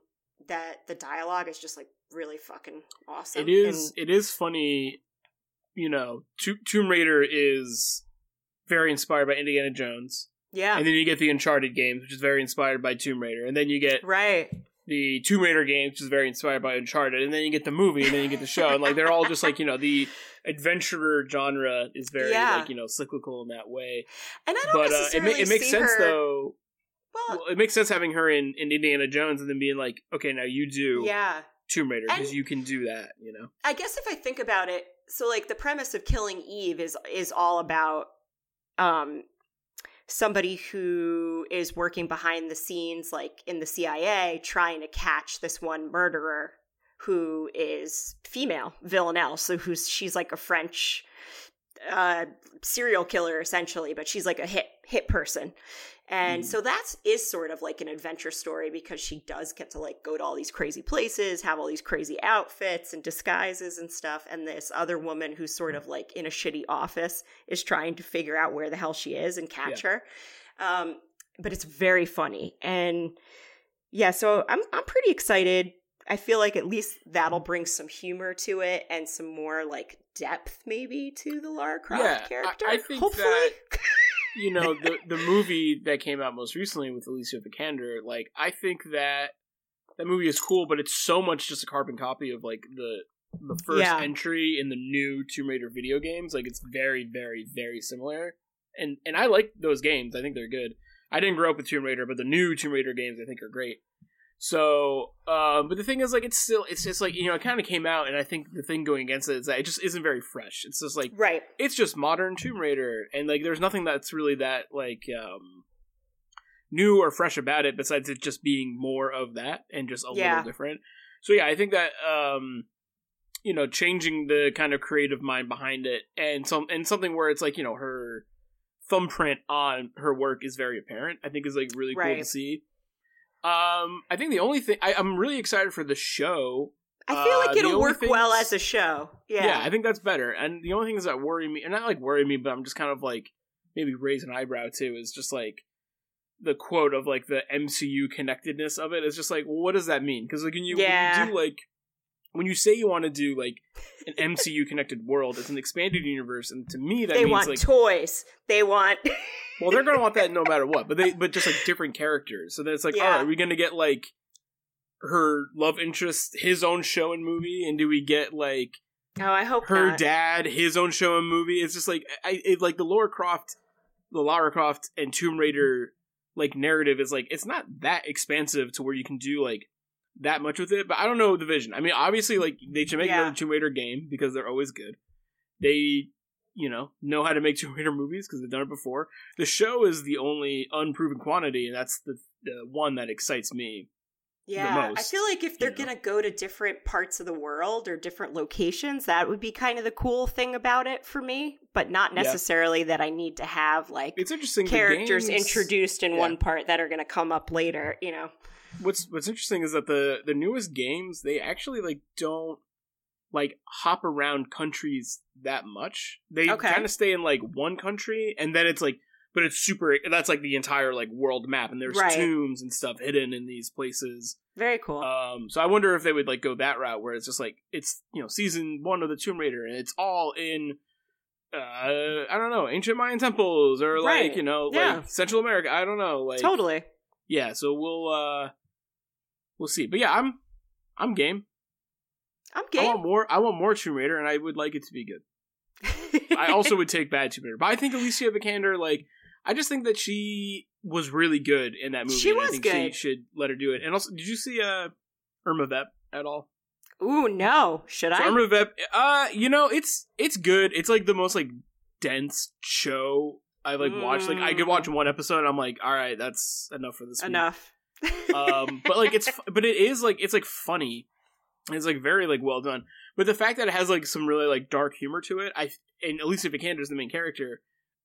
that the dialogue is just like really fucking awesome. it is. And- It is funny. You know, To- Tomb Raider is very inspired by Indiana Jones, yeah, and then you get the Uncharted games, which is very inspired by Tomb Raider, and then you get right. the Tomb Raider games, which is very inspired by Uncharted, and then you get the movie, and then you get the show, and like they're all just like you know the adventurer genre is very Yeah. like you know cyclical in that way. And I don't But uh, it, necessarily ma- it makes see sense her, though. Well, Well, it makes sense having her in, in Indiana Jones and then being like, okay, now you do yeah. Tomb Raider because you can do that, you know. I guess if I think about it, so like the premise of Killing Eve is is all about um somebody who is working behind the scenes like in the CIA trying to catch this one murderer who is female, Villanelle. So who's she's like a French uh serial killer essentially, but she's like a hit hit person. And Mm. so that is sort of like an adventure story because she does get to like go to all these crazy places, have all these crazy outfits and disguises and stuff. And this other woman who's sort of like in a shitty office is trying to figure out where the hell she is and catch her. Um, but it's very funny. And yeah, so I'm I'm pretty excited. I feel like at least that'll bring some humor to it and some more like depth maybe to the Lara Croft Yeah, I- character. I think Hopefully. that- You know, the the movie that came out most recently with Alicia Vikander, like I think that that movie is cool, but it's so much just a carbon copy of like the the first Yeah. entry in the new Tomb Raider video games. Like it's very, very, very similar. And and I like those games. I think they're good. I didn't grow up with Tomb Raider, but the new Tomb Raider games I think are great. So, um, but the thing is, like, it's still, it's just like you know, it kind of came out, and I think the thing going against it is that it just isn't very fresh. It's just like right. it's just modern Tomb Raider, and like there's nothing that's really that like um new or fresh about it besides it just being more of that and just a Yeah. little different. So yeah, I think that um you know, changing the kind of creative mind behind it and some and something where it's like, you know, her thumbprint on her work is very apparent. I think is like really cool to see. Um I think the only thing I, I'm really excited for the show I feel Uh, like the it'll work well as a show. yeah. Yeah. I think that's better. And the only things that worry me, and not like worry me, but I'm just kind of like maybe raise an eyebrow too, is just like the quote of like the MCU connectedness of it. It's just like, well, what does that mean? Because like when you, Yeah. when you do like when you say you want to do like an MCU connected world, it's an expanded universe, and to me that they means want like toys. They want. well they're gonna want that no matter what, but they but just like different characters. So then it's like, Yeah. all right, are we gonna get like her love interest, his own show and movie, and do we get like oh, I hope her not. dad, his own show and movie. It's just like I it, like the Laura Croft, the Lara Croft and Tomb Raider like narrative is like it's not that expansive to where you can do like that much with it. But I don't know the vision. I mean, obviously, like they should make Yeah. another Tomb Raider game because they're always good. They you know know how to make Tomb Raider movies because they've done it before. The show is the only unproven quantity, and that's the the one that excites me. Yeah, I most, feel like if they're you know. gonna go to different parts of the world or different locations, that would be kind of the cool thing about it for me. But not Yeah. necessarily that I need to have like It's interesting. characters games- introduced in yeah. one part that are gonna come up later. You know, what's what's interesting is that the the newest games they actually like don't like hop around countries that much. They Okay. kind of stay in like one country and then it's like but it's super that's like the entire like world map and there's Right. tombs and stuff hidden in these places. very cool. Um so I wonder if they would like go that route where it's just like it's you know season 1 of the Tomb Raider and it's all in uh I don't know, ancient Mayan temples or like, Right. you know, Yeah. like Central America. I don't know, like totally. Yeah so we'll uh we'll see. But yeah i'm i'm game, I'm game. i want more i want more tomb raider and i would like it to be good. I also would take bad tomb raider but i think alicia vikander like i just think that she was really good in that movie She and i was think she good. should let her do it. And also did you see uh irma vep at all? Ooh no, should so I? irma vep uh you know it's it's good. It's like the most like dense show i like watched like i could Mm. watch one episode and i'm like all right that's enough for this week. Enough. um but like it's but it is like it's like funny it's like very like well done but the fact that it has like some really like dark humor to it i and alicia vikander is the main character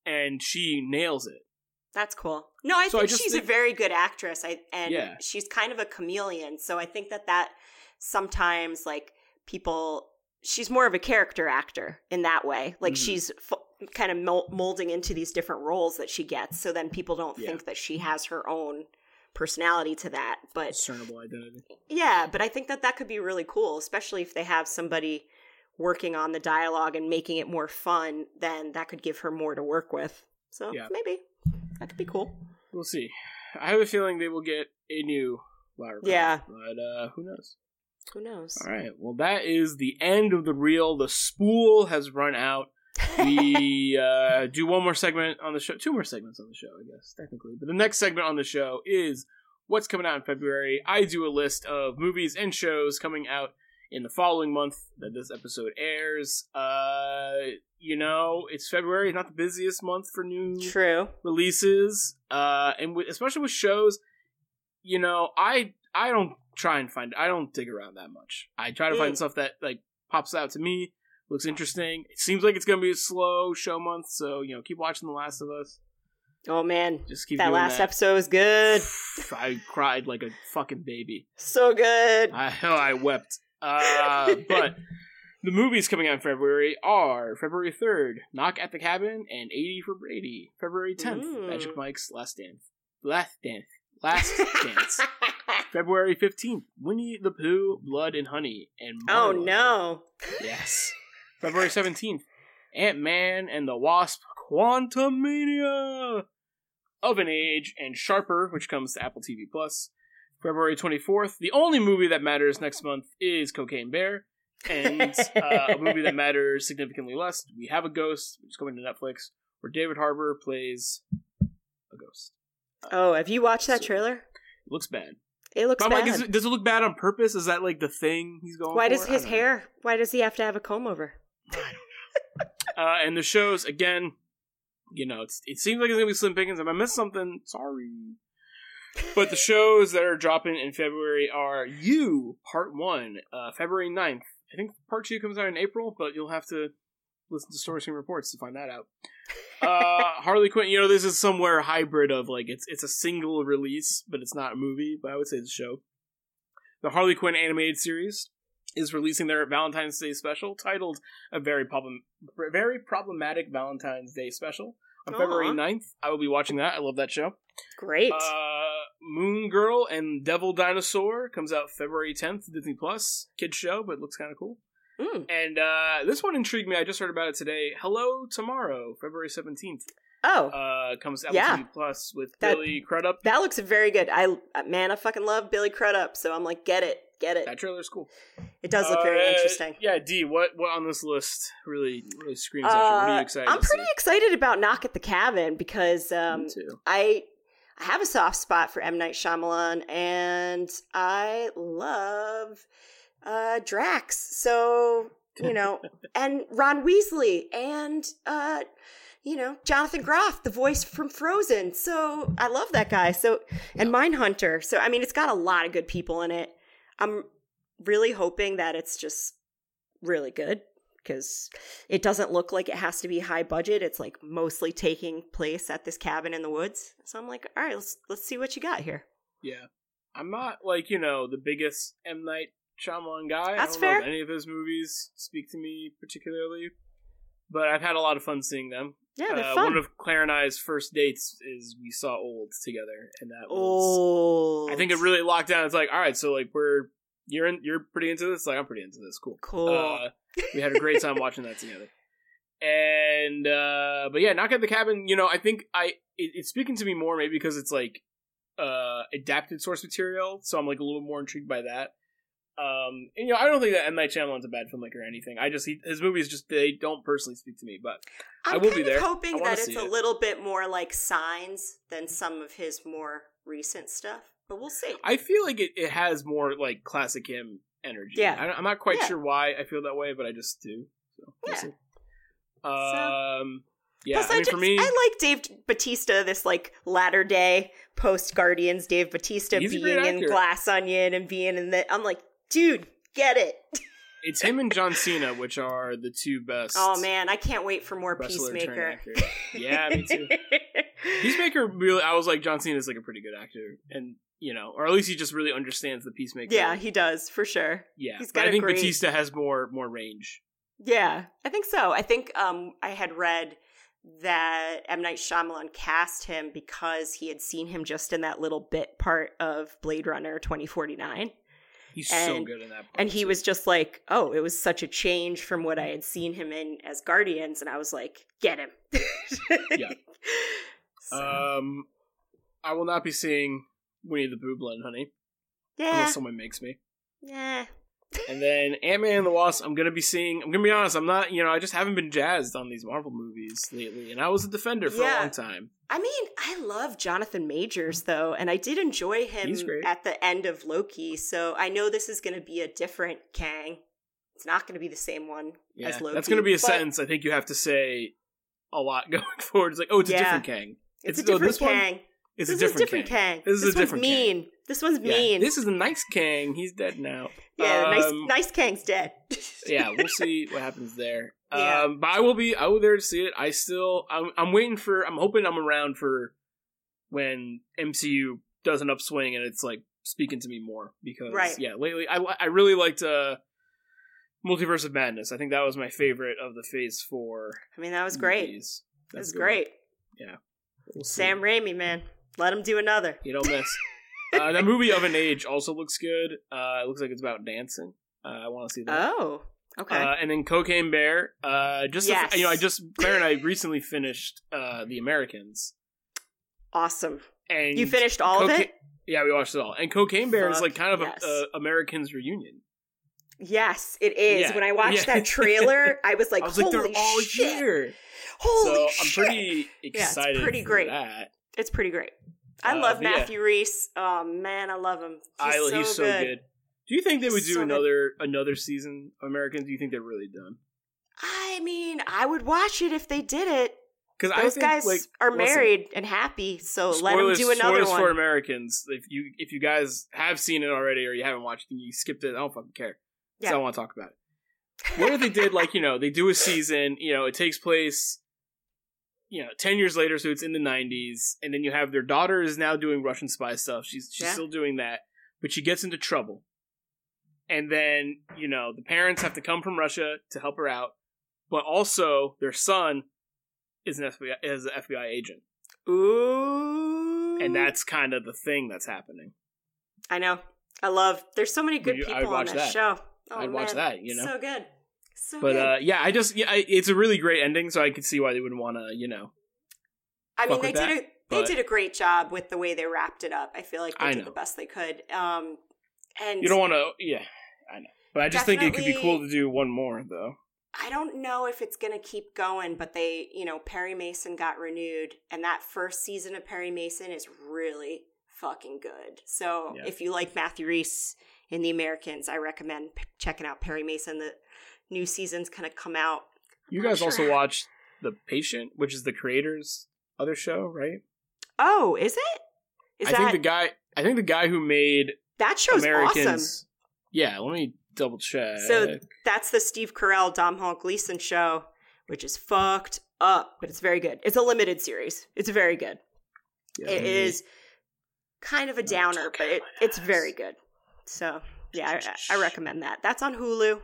and she nails it That's cool. No, I So think just she's think- a very good actress. I and Yeah. she's kind of a chameleon. So I think that that sometimes like people she's more of a character actor in that way. Like Mhm. she's f- kind of molding into these different roles that she gets. So then people don't Yeah. think that she has her own personality to that. But discernible identity yeah, but I think that that could be really cool, especially if they have somebody working on the dialogue and making it more fun. Then that could give her more to work with. So Yeah. maybe that could be cool. we'll see i have a feeling they will get a new Lara Yeah. but uh who knows Who knows? all right well that is the end of the reel the spool has run out we uh, do one more segment on the show, two more segments on the show, I guess technically. But the next segment on the show is what's coming out in February. I do a list of movies and shows coming out in the following month that this episode airs. Uh, you know, it's February, not the busiest month for new True. releases, uh, and with, especially with shows. You know, I I don't try and find I don't dig around that much. I try to find Mm. stuff that like pops out to me, looks interesting. It seems like it's gonna be a slow show month, so you know, keep watching The Last of Us. Oh man, Just keep that last that. episode was good. I cried like a fucking baby. So good. I hell, I wept. Uh, but the movies coming out in February are February third, Knock at the Cabin, and Eighty for Brady. February tenth. Magic Mike's Last Dance. Last Dance. Last Dance. February fifteenth, Winnie the Pooh, Blood and Honey, and oh no. Yes. February seventeenth, Ant Man and the Wasp, Quantumania, Of an Age, and Sharper, which comes to Apple TV Plus. February twenty fourth, the only movie that matters next month is Cocaine Bear, and uh, a movie that matters significantly less. We have a Ghost, which is coming to Netflix, where David Harbour plays a ghost. Oh, have you watched that So- trailer? It looks bad. It looks bad. like, it, does it look bad on purpose? Is that like the thing he's going Why for? does his don't know. hair? Why does he have to have a comb over? Uh, and the shows again, you know, it's, it seems like it's gonna be Slim Pickens. If I missed something, sorry. But the shows that are dropping in February are You Part One, uh, February 9th. I think Part Two comes out in April, but you'll have to listen to Story Screen Reports to find that out. Uh, Harley Quinn, you know, this is somewhere hybrid of like it's it's a single release, but it's not a movie. But I would say it's a show. The Harley Quinn animated series is releasing their Valentine's Day special titled "A Very Problem Very Problematic Valentine's Day Special." On. February 9th, I will be watching that. I love that show. Great. Uh, Moon Girl and Devil Dinosaur comes out February 10th, Disney Plus. Kids show, but it looks kind of cool. Mm. And uh, this one intrigued me. I just heard about it today. Hello Tomorrow, February 17th. Oh, Uh, comes Apple Yeah. TV Plus with That- Billy Crudup. that looks very good. I man, I fucking love Billy Crudup, so I'm like, get it, get it. That trailer's cool. It does look very Uh, interesting. Yeah, D, what what on this list really really screams at you? What are Uh, you excited I'm pretty see? excited about Knock at the Cabin because um, I I have a soft spot for M Night Shyamalan, and I love uh, Drax. So you know, and Ron Weasley, and uh, you know Jonathan Groff, the voice from Frozen. So I love that guy. So and Mindhunter. So I mean, it's got a lot of good people in it. I'm really hoping that it's just really good because it doesn't look like it has to be high budget. It's like mostly taking place at this cabin in the woods. So I'm like, all right, let's let's see what you got here. Yeah, I'm not like you know the biggest M Night Shyamalan guy. That's I don't know fair. if any of his movies speak to me particularly, but I've had a lot of fun seeing them. Yeah, they're Uh, fun. One of Claire and I's first dates is we saw Old together, and that was oh, I think it really locked down. It's like, all right, so like we're you're in, you're pretty into this. Like I'm pretty into this. Cool. cool. Uh, we had a great time watching that together. And uh but yeah, knock at the cabin. You know, I think I it, it's speaking to me more maybe because it's like uh adapted source material, so I'm like a little more intrigued by that. Um, and, you know, I don't think that M Night Shyamalan's a bad filmmaker or anything. I just he, his movies just they don't personally speak to me. But I'm I will be there. I hoping that it's a it. little bit more like Signs than some of his more recent stuff, but we'll see. I feel like it, it has more like classic him energy. Yeah. I, am not quite Yeah. sure why I feel that way, but I just do. So, we'll Yeah. see. Um, yeah. Plus, I mean, just, for me, I like Dave Batista, this like latter day post Guardians Dave Batista He's a great being in. Glass Onion and being in the. I'm like, dude, get it. it's him and John Cena, which are the two best. Oh man, I can't wait for more Peacemaker. Yeah, me too. Peacemaker really, I was like, John Cena is like a pretty good actor, and you know, or at least he just really understands the Peacemaker. yeah, he does for sure. yeah. he's but got I think great- Batista has more more range. Yeah, I think so. I think um, I had read that M Night Shyamalan cast him because he had seen him just in that little bit part of Blade Runner 2049. He's so And- good in that. Part And he too. was just like, oh, it was such a change from what I had seen him in as Guardians. And I was like, get him. Yeah. So, Um, I will not be seeing Winnie the Pooh, Blood Honey, yeah. unless someone makes me. Yeah. And then Ant Man and the Wasp, I'm gonna be seeing. I'm gonna be honest, I'm not. You know, I just haven't been jazzed on these Marvel movies lately, and I was a defender for Yeah. a long time. I mean, I love Jonathan Majors though, and I did enjoy him at the end of Loki. So I know this is going to be a different Kang. It's not going to be the same one Yeah, as Loki. that's gonna be a but sentence. I think you have to say a lot going forward. It's like, oh, it's a different Kang. It's, It's- a oh, different this one? Kang. It's this a different, is a different Kang. Kang. This is a one's different Kang. mean. This one's Yeah, mean. This is a nice Kang. He's dead now. yeah, nice, Um, nice Kang's dead. yeah, we'll see what happens there. Yeah. Um, but I will be. I will there to see it. I still. I'm. I'm waiting for. I'm hoping I'm around for when MCU does an upswing and it's like speaking to me more because Right. yeah, lately I I really liked uh, Multiverse of Madness. I think that was my favorite of the Phase Four. I mean, that was great. movies. It That's was good one. great. We'll. Sam Raimi, man, let him do another. you don't miss. uh, that movie of an age also looks good. Uh, it looks like it's about dancing. Uh, I want to see that. Oh, okay. Uh, and then Cocaine Bear. Uh, just Yes. you know, I just Claire and I recently finished uh, The Americans, awesome. and You finished all of it? Yeah, we watched it all. And Cocaine Bear is like kind of yes. a, a Americans reunion. Yes, it is. Yeah, When I watched yeah. that trailer, I was like, I was like, "Holy they're all shit! here. Holy shit. so I'm shit!" pretty it's excited. pretty for great. That. It's pretty great. I Uh, love but yeah. Matthew Rhys. Oh man, I love him. He's, I, so, he's so good. good. Do you think they would do so good. another another season of Americans? Do you think they're really done? I mean, I would watch it if they did it. because I Those think, guys like, are listen, married and happy, so let them spoilers- do another spoilers one. for Americans. If you if you guys have seen it already or you haven't watched it, and you skipped it. I don't fucking care. Yeah. I don't want to talk about it. What if they did like you know they do a season? You know, it takes place. You know, ten years later, so it's in the '90s, and then you have their daughter is now doing Russian spy stuff. She's she's Yeah. still doing that, but she gets into trouble, and then you know the parents have to come from Russia to help her out, but also their son is an FBI is an FBI agent, Ooh, and that's kind of the thing that's happening. I know. I love. There's so many good you- people on watch that, that. show. Oh, I'd watch that, you know? so good, so But uh, yeah, I just yeah, I, it's a really great ending, so I could see why they would want to, you know. I mean, they did that, a they did a great job with the way they wrapped it up. I feel like they I did know. the best they could. Um, and You don't want to, yeah, I know, but I just think it could be cool to do one more though. I don't know if it's going to keep going, but they, you know, Perry Mason got renewed, and that first season of Perry Mason is really fucking good. So Yeah. if you like Matthew Rhys in The Americans, I recommend p- checking out Perry Mason. The new season's kind of come out. You I'm guys sure also how- watched The Patient, which is the creator's other show, right? Oh, is it? Is I that think the guy, I think the guy who made that show's Americans. awesome? Yeah, let me double check. So that's the Steve Carell, Domhnall Gleeson show, which is fucked up, but it's very good. It's a limited series. It's very good. Yeah, it is kind of a downer, but it, it's very good. So yeah, I, I recommend that. That's on Hulu.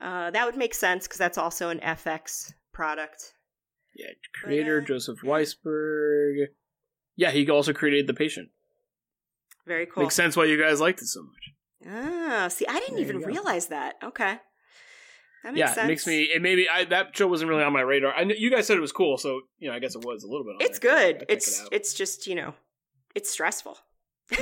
Uh, that would make sense because that's also an FX product. Yeah, creator uh, Joseph Weisberg. Yeah, he also created The Patient. Very cool. Makes sense why you guys liked it so much. Ah, see, I didn't There even realize that. Okay, that makes yeah, sense. it makes me. It maybe I that show wasn't really on my radar. I know you guys said it was cool, so you know I guess it was a little bit. On It's there, good. It's it it's just you know, it's stressful.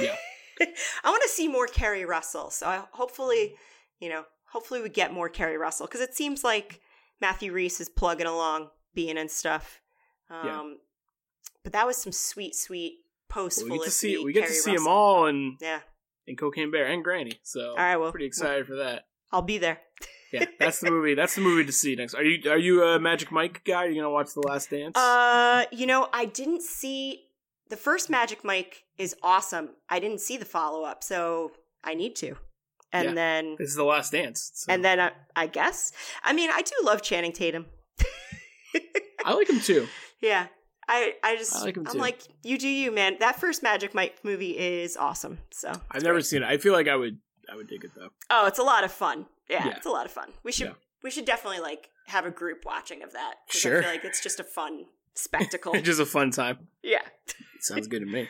Yeah. I want to see more Keri Russell. So I, hopefully, you know, hopefully we get more Keri Russell because it seems like Matthew Rhys is plugging along, being and stuff. Um, Yeah. But that was some sweet, sweet post Well, we get to see we get Keri to see them all in Yeah, in Cocaine Bear and Granny. So All right, well, pretty excited for that. I'll be there. Yeah, that's the movie. That's the movie to see next. Are you are you a Magic Mike guy? Are you gonna watch The Last Dance? Uh, you know, I didn't see the first Magic Mike is awesome. I didn't see the follow up, so I need to. And Yeah. then this is The Last Dance. so- and then I, I guess I mean I do love Channing Tatum. I like him too. yeah, I I just I like him I'm too. like you do you man. That first Magic Mike movie is awesome. So I've never seen it. I feel like I would I would dig it though. Oh, it's a lot of fun. Yeah, Yeah. it's a lot of fun. We should Yeah. we should definitely like have a group watching of that. Sure. I feel like it's just a fun spectacle. It's just a fun time. yeah. Sounds good to me.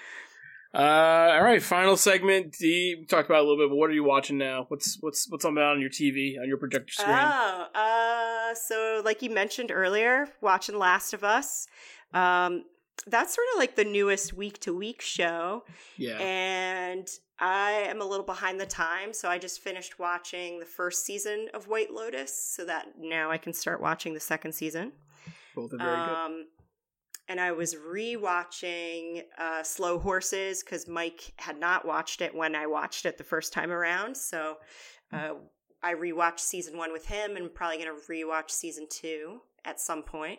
Uh, all right, final segment. D, we talked about a little bit, but what are you watching now? What's what's what's on on your TV on your projector screen? Oh, uh, so like you mentioned earlier, watching Last of Us. Um, that's sort of like the newest week to week show, yeah, and I am a little behind the time, so I just finished watching the first season of White Lotus, so that now I can start watching the second season. both are very good. And I was rewatching uh, Slow Horses because Mike had not watched it when I watched it the first time around. So uh, I rewatched season one with him, and probably going to rewatch season two at some point.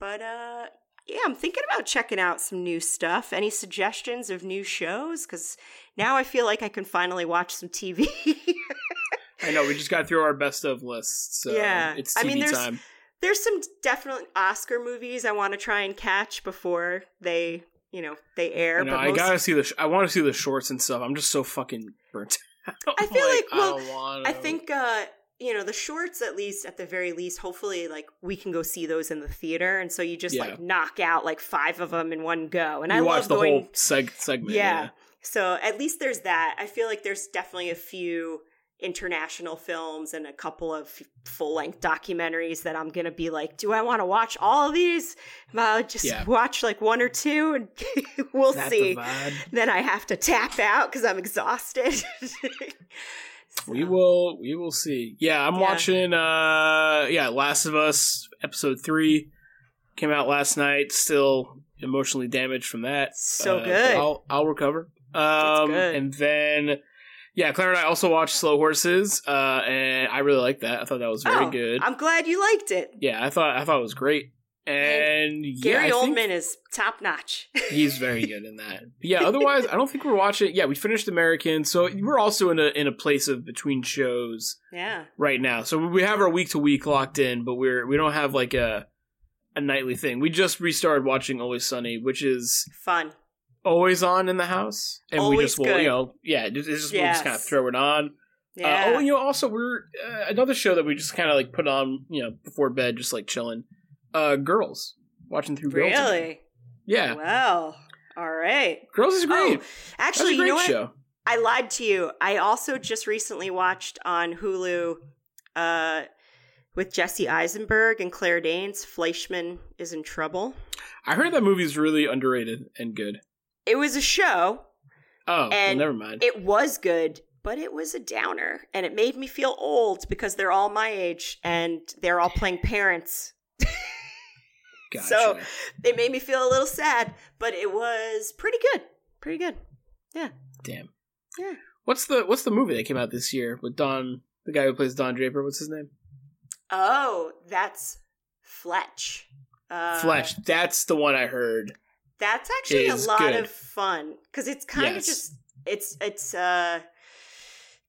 But uh, yeah, I'm thinking about checking out some new stuff. Any suggestions of new shows? Because now I feel like I can finally watch some TV. I know we just got through our best of lists. So Yeah. it's I TV mean, there's- time. There's some definite Oscar movies I want to try and catch before they, you know, they air. I know but I most- gotta see the. Sh- I want to see the shorts and stuff. I'm just so fucking burnt. I feel like- well, I. I think, uh, you know, the shorts at least, at the very least, hopefully, like we can go see those in the theater, and so you just Yeah. like knock out like five of them in one go. And you I watch love the going. whole seg- segment. yeah. So at least there's that. I feel like there's definitely a few international films and a couple of full length documentaries that I'm gonna be like, do I want to watch all of these? I'll just Yeah. watch like one or two, and we'll That's see. the. Then I have to tap out because I'm exhausted. We will we will see. Yeah, I'm Yeah. watching uh yeah, Last of Us episode 3 came out last night, still emotionally damaged from that. So Uh, good. I'll I'll recover. Um and then yeah, Claire and I also watched Slow Horses uh and I really liked that. I thought that was very Oh, good. I'm glad you liked it. yeah, I thought I thought it was great. And yeah, Gary Oldman is top notch. he's very good in that. Yeah, otherwise, I don't think we're watching. Yeah, we finished American, so we're also in a in a place of between shows yeah. right now. So we have our week to week locked in, but we're we don't have like a a nightly thing. We just restarted watching Always Sunny, which is Fun. Always on in the house, and we just will, good. you know, yeah, it's just we'll just kind of Yes. throw it on. Yeah. Uh, oh, and, you know, also we're uh, another show that we just kind of like put on, you know, before bed, just like chilling. Uh, Girls, watching through Girls. really? Yeah, Well, all right. Girls is great. Oh, actually, great you know what? show. I lied to you. I also just recently watched on Hulu uh, with Jesse Eisenberg and Claire Danes, Fleischman is in Trouble. I heard that movie's really underrated and good. It was a show. Oh, well, And never mind. It was good, but it was a downer. And it made me feel old because they're all my age and they're all playing parents. Gotcha. so- It made me feel a little sad, but it was pretty good. Pretty good. Yeah. Damn. Yeah. What's the What's the movie that came out this year with Don, the guy who plays Don Draper? What's his name? Oh, that's Fletch. Uh, Fletch. That's the one I heard. That's actually a lot good. of fun because it's kind of just it's it's uh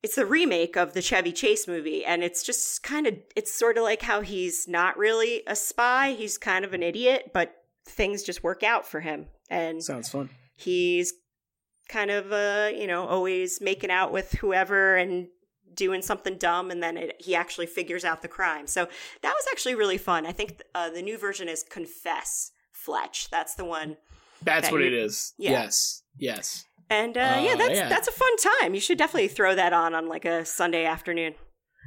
it's a remake of the Chevy Chase movie and it's just kind of it's sort of like how he's not really a spy, he's kind of an idiot, but things just work out for him and Sounds fun. he's kind of uh you know always making out with whoever and doing something dumb and then it, he actually figures out the crime. So that was actually really fun. I think uh, the new version is Confess Fletch. That's the one That's That what it is. Yeah. Yes. Yes. And uh, Uh, yeah, that's yeah. that's a fun time. You should definitely throw that on on like a Sunday afternoon.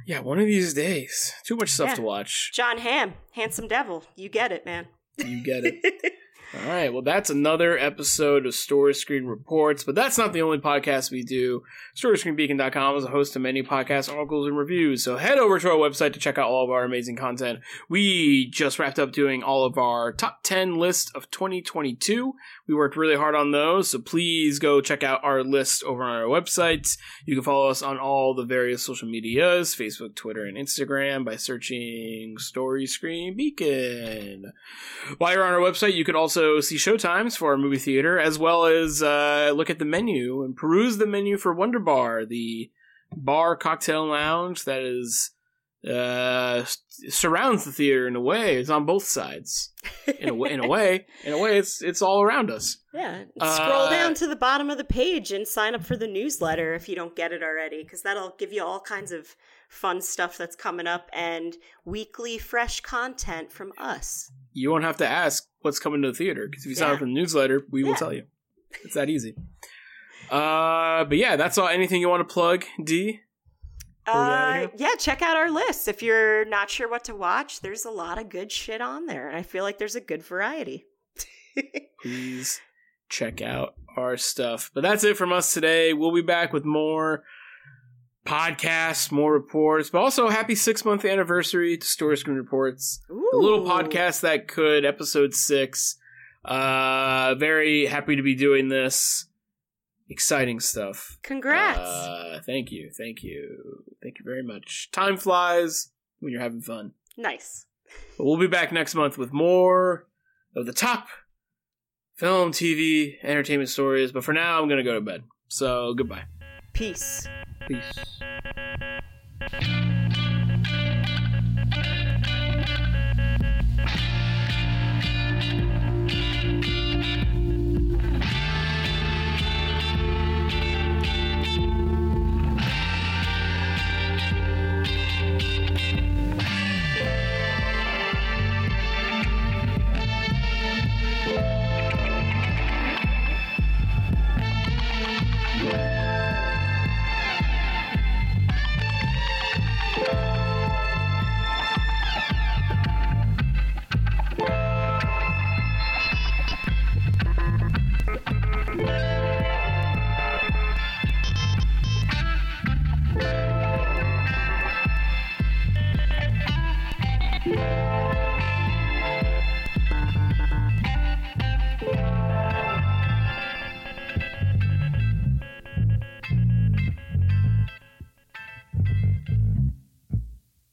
Yeah. One of these days. Too much stuff Yeah. to watch. Jon Hamm, handsome devil, you get it, man. You get it. All right. Well, that's another episode of Story Screen Reports, but that's not the only podcast we do. StoryScreenBeacon.com is a host of many podcasts, articles, and reviews. So head over to our website to check out all of our amazing content. We just wrapped up doing all of our top 10 list of 2022. We worked really hard on those, so please go check out our list over on our website. You can follow us on all the various social medias Facebook, Twitter, and Instagram by searching Story Screen Beacon. While you're on our website, you could also see showtimes for our movie theater, as well as uh, look at the menu and peruse the menu for Wonder Bar, the bar cocktail lounge that is uh, surrounds the theater in a way. It's on both sides. In a way, in a way, in a way, it's it's all around us. Yeah, scroll Uh, down to the bottom of the page and sign up for the newsletter if you don't get it already, because that'll give you all kinds of fun stuff that's coming up and weekly fresh content from us. You won't have to ask what's coming to the theater because if you sign Yeah. up for the newsletter, we will tell you. It's that easy. Uh, but yeah, that's all. Anything you want to plug, D? Before we get outta Uh, yeah, check out our list. If you're not sure what to watch, there's a lot of good shit on there. And I feel like there's a good variety. please check out our stuff. But that's it from us today. We'll be back with more podcasts, more reports, but also happy six month anniversary to Story Screen Reports, the little podcast that could, episode six. Uh, very happy to be doing this. Exciting stuff. Congrats. Uh, thank you, thank you, thank you very much. Time flies when you're having fun. nice. But we'll be back next month with more of the top film, TV, entertainment stories. But for now, I'm going to go to bed. So goodbye. Peace. Peace.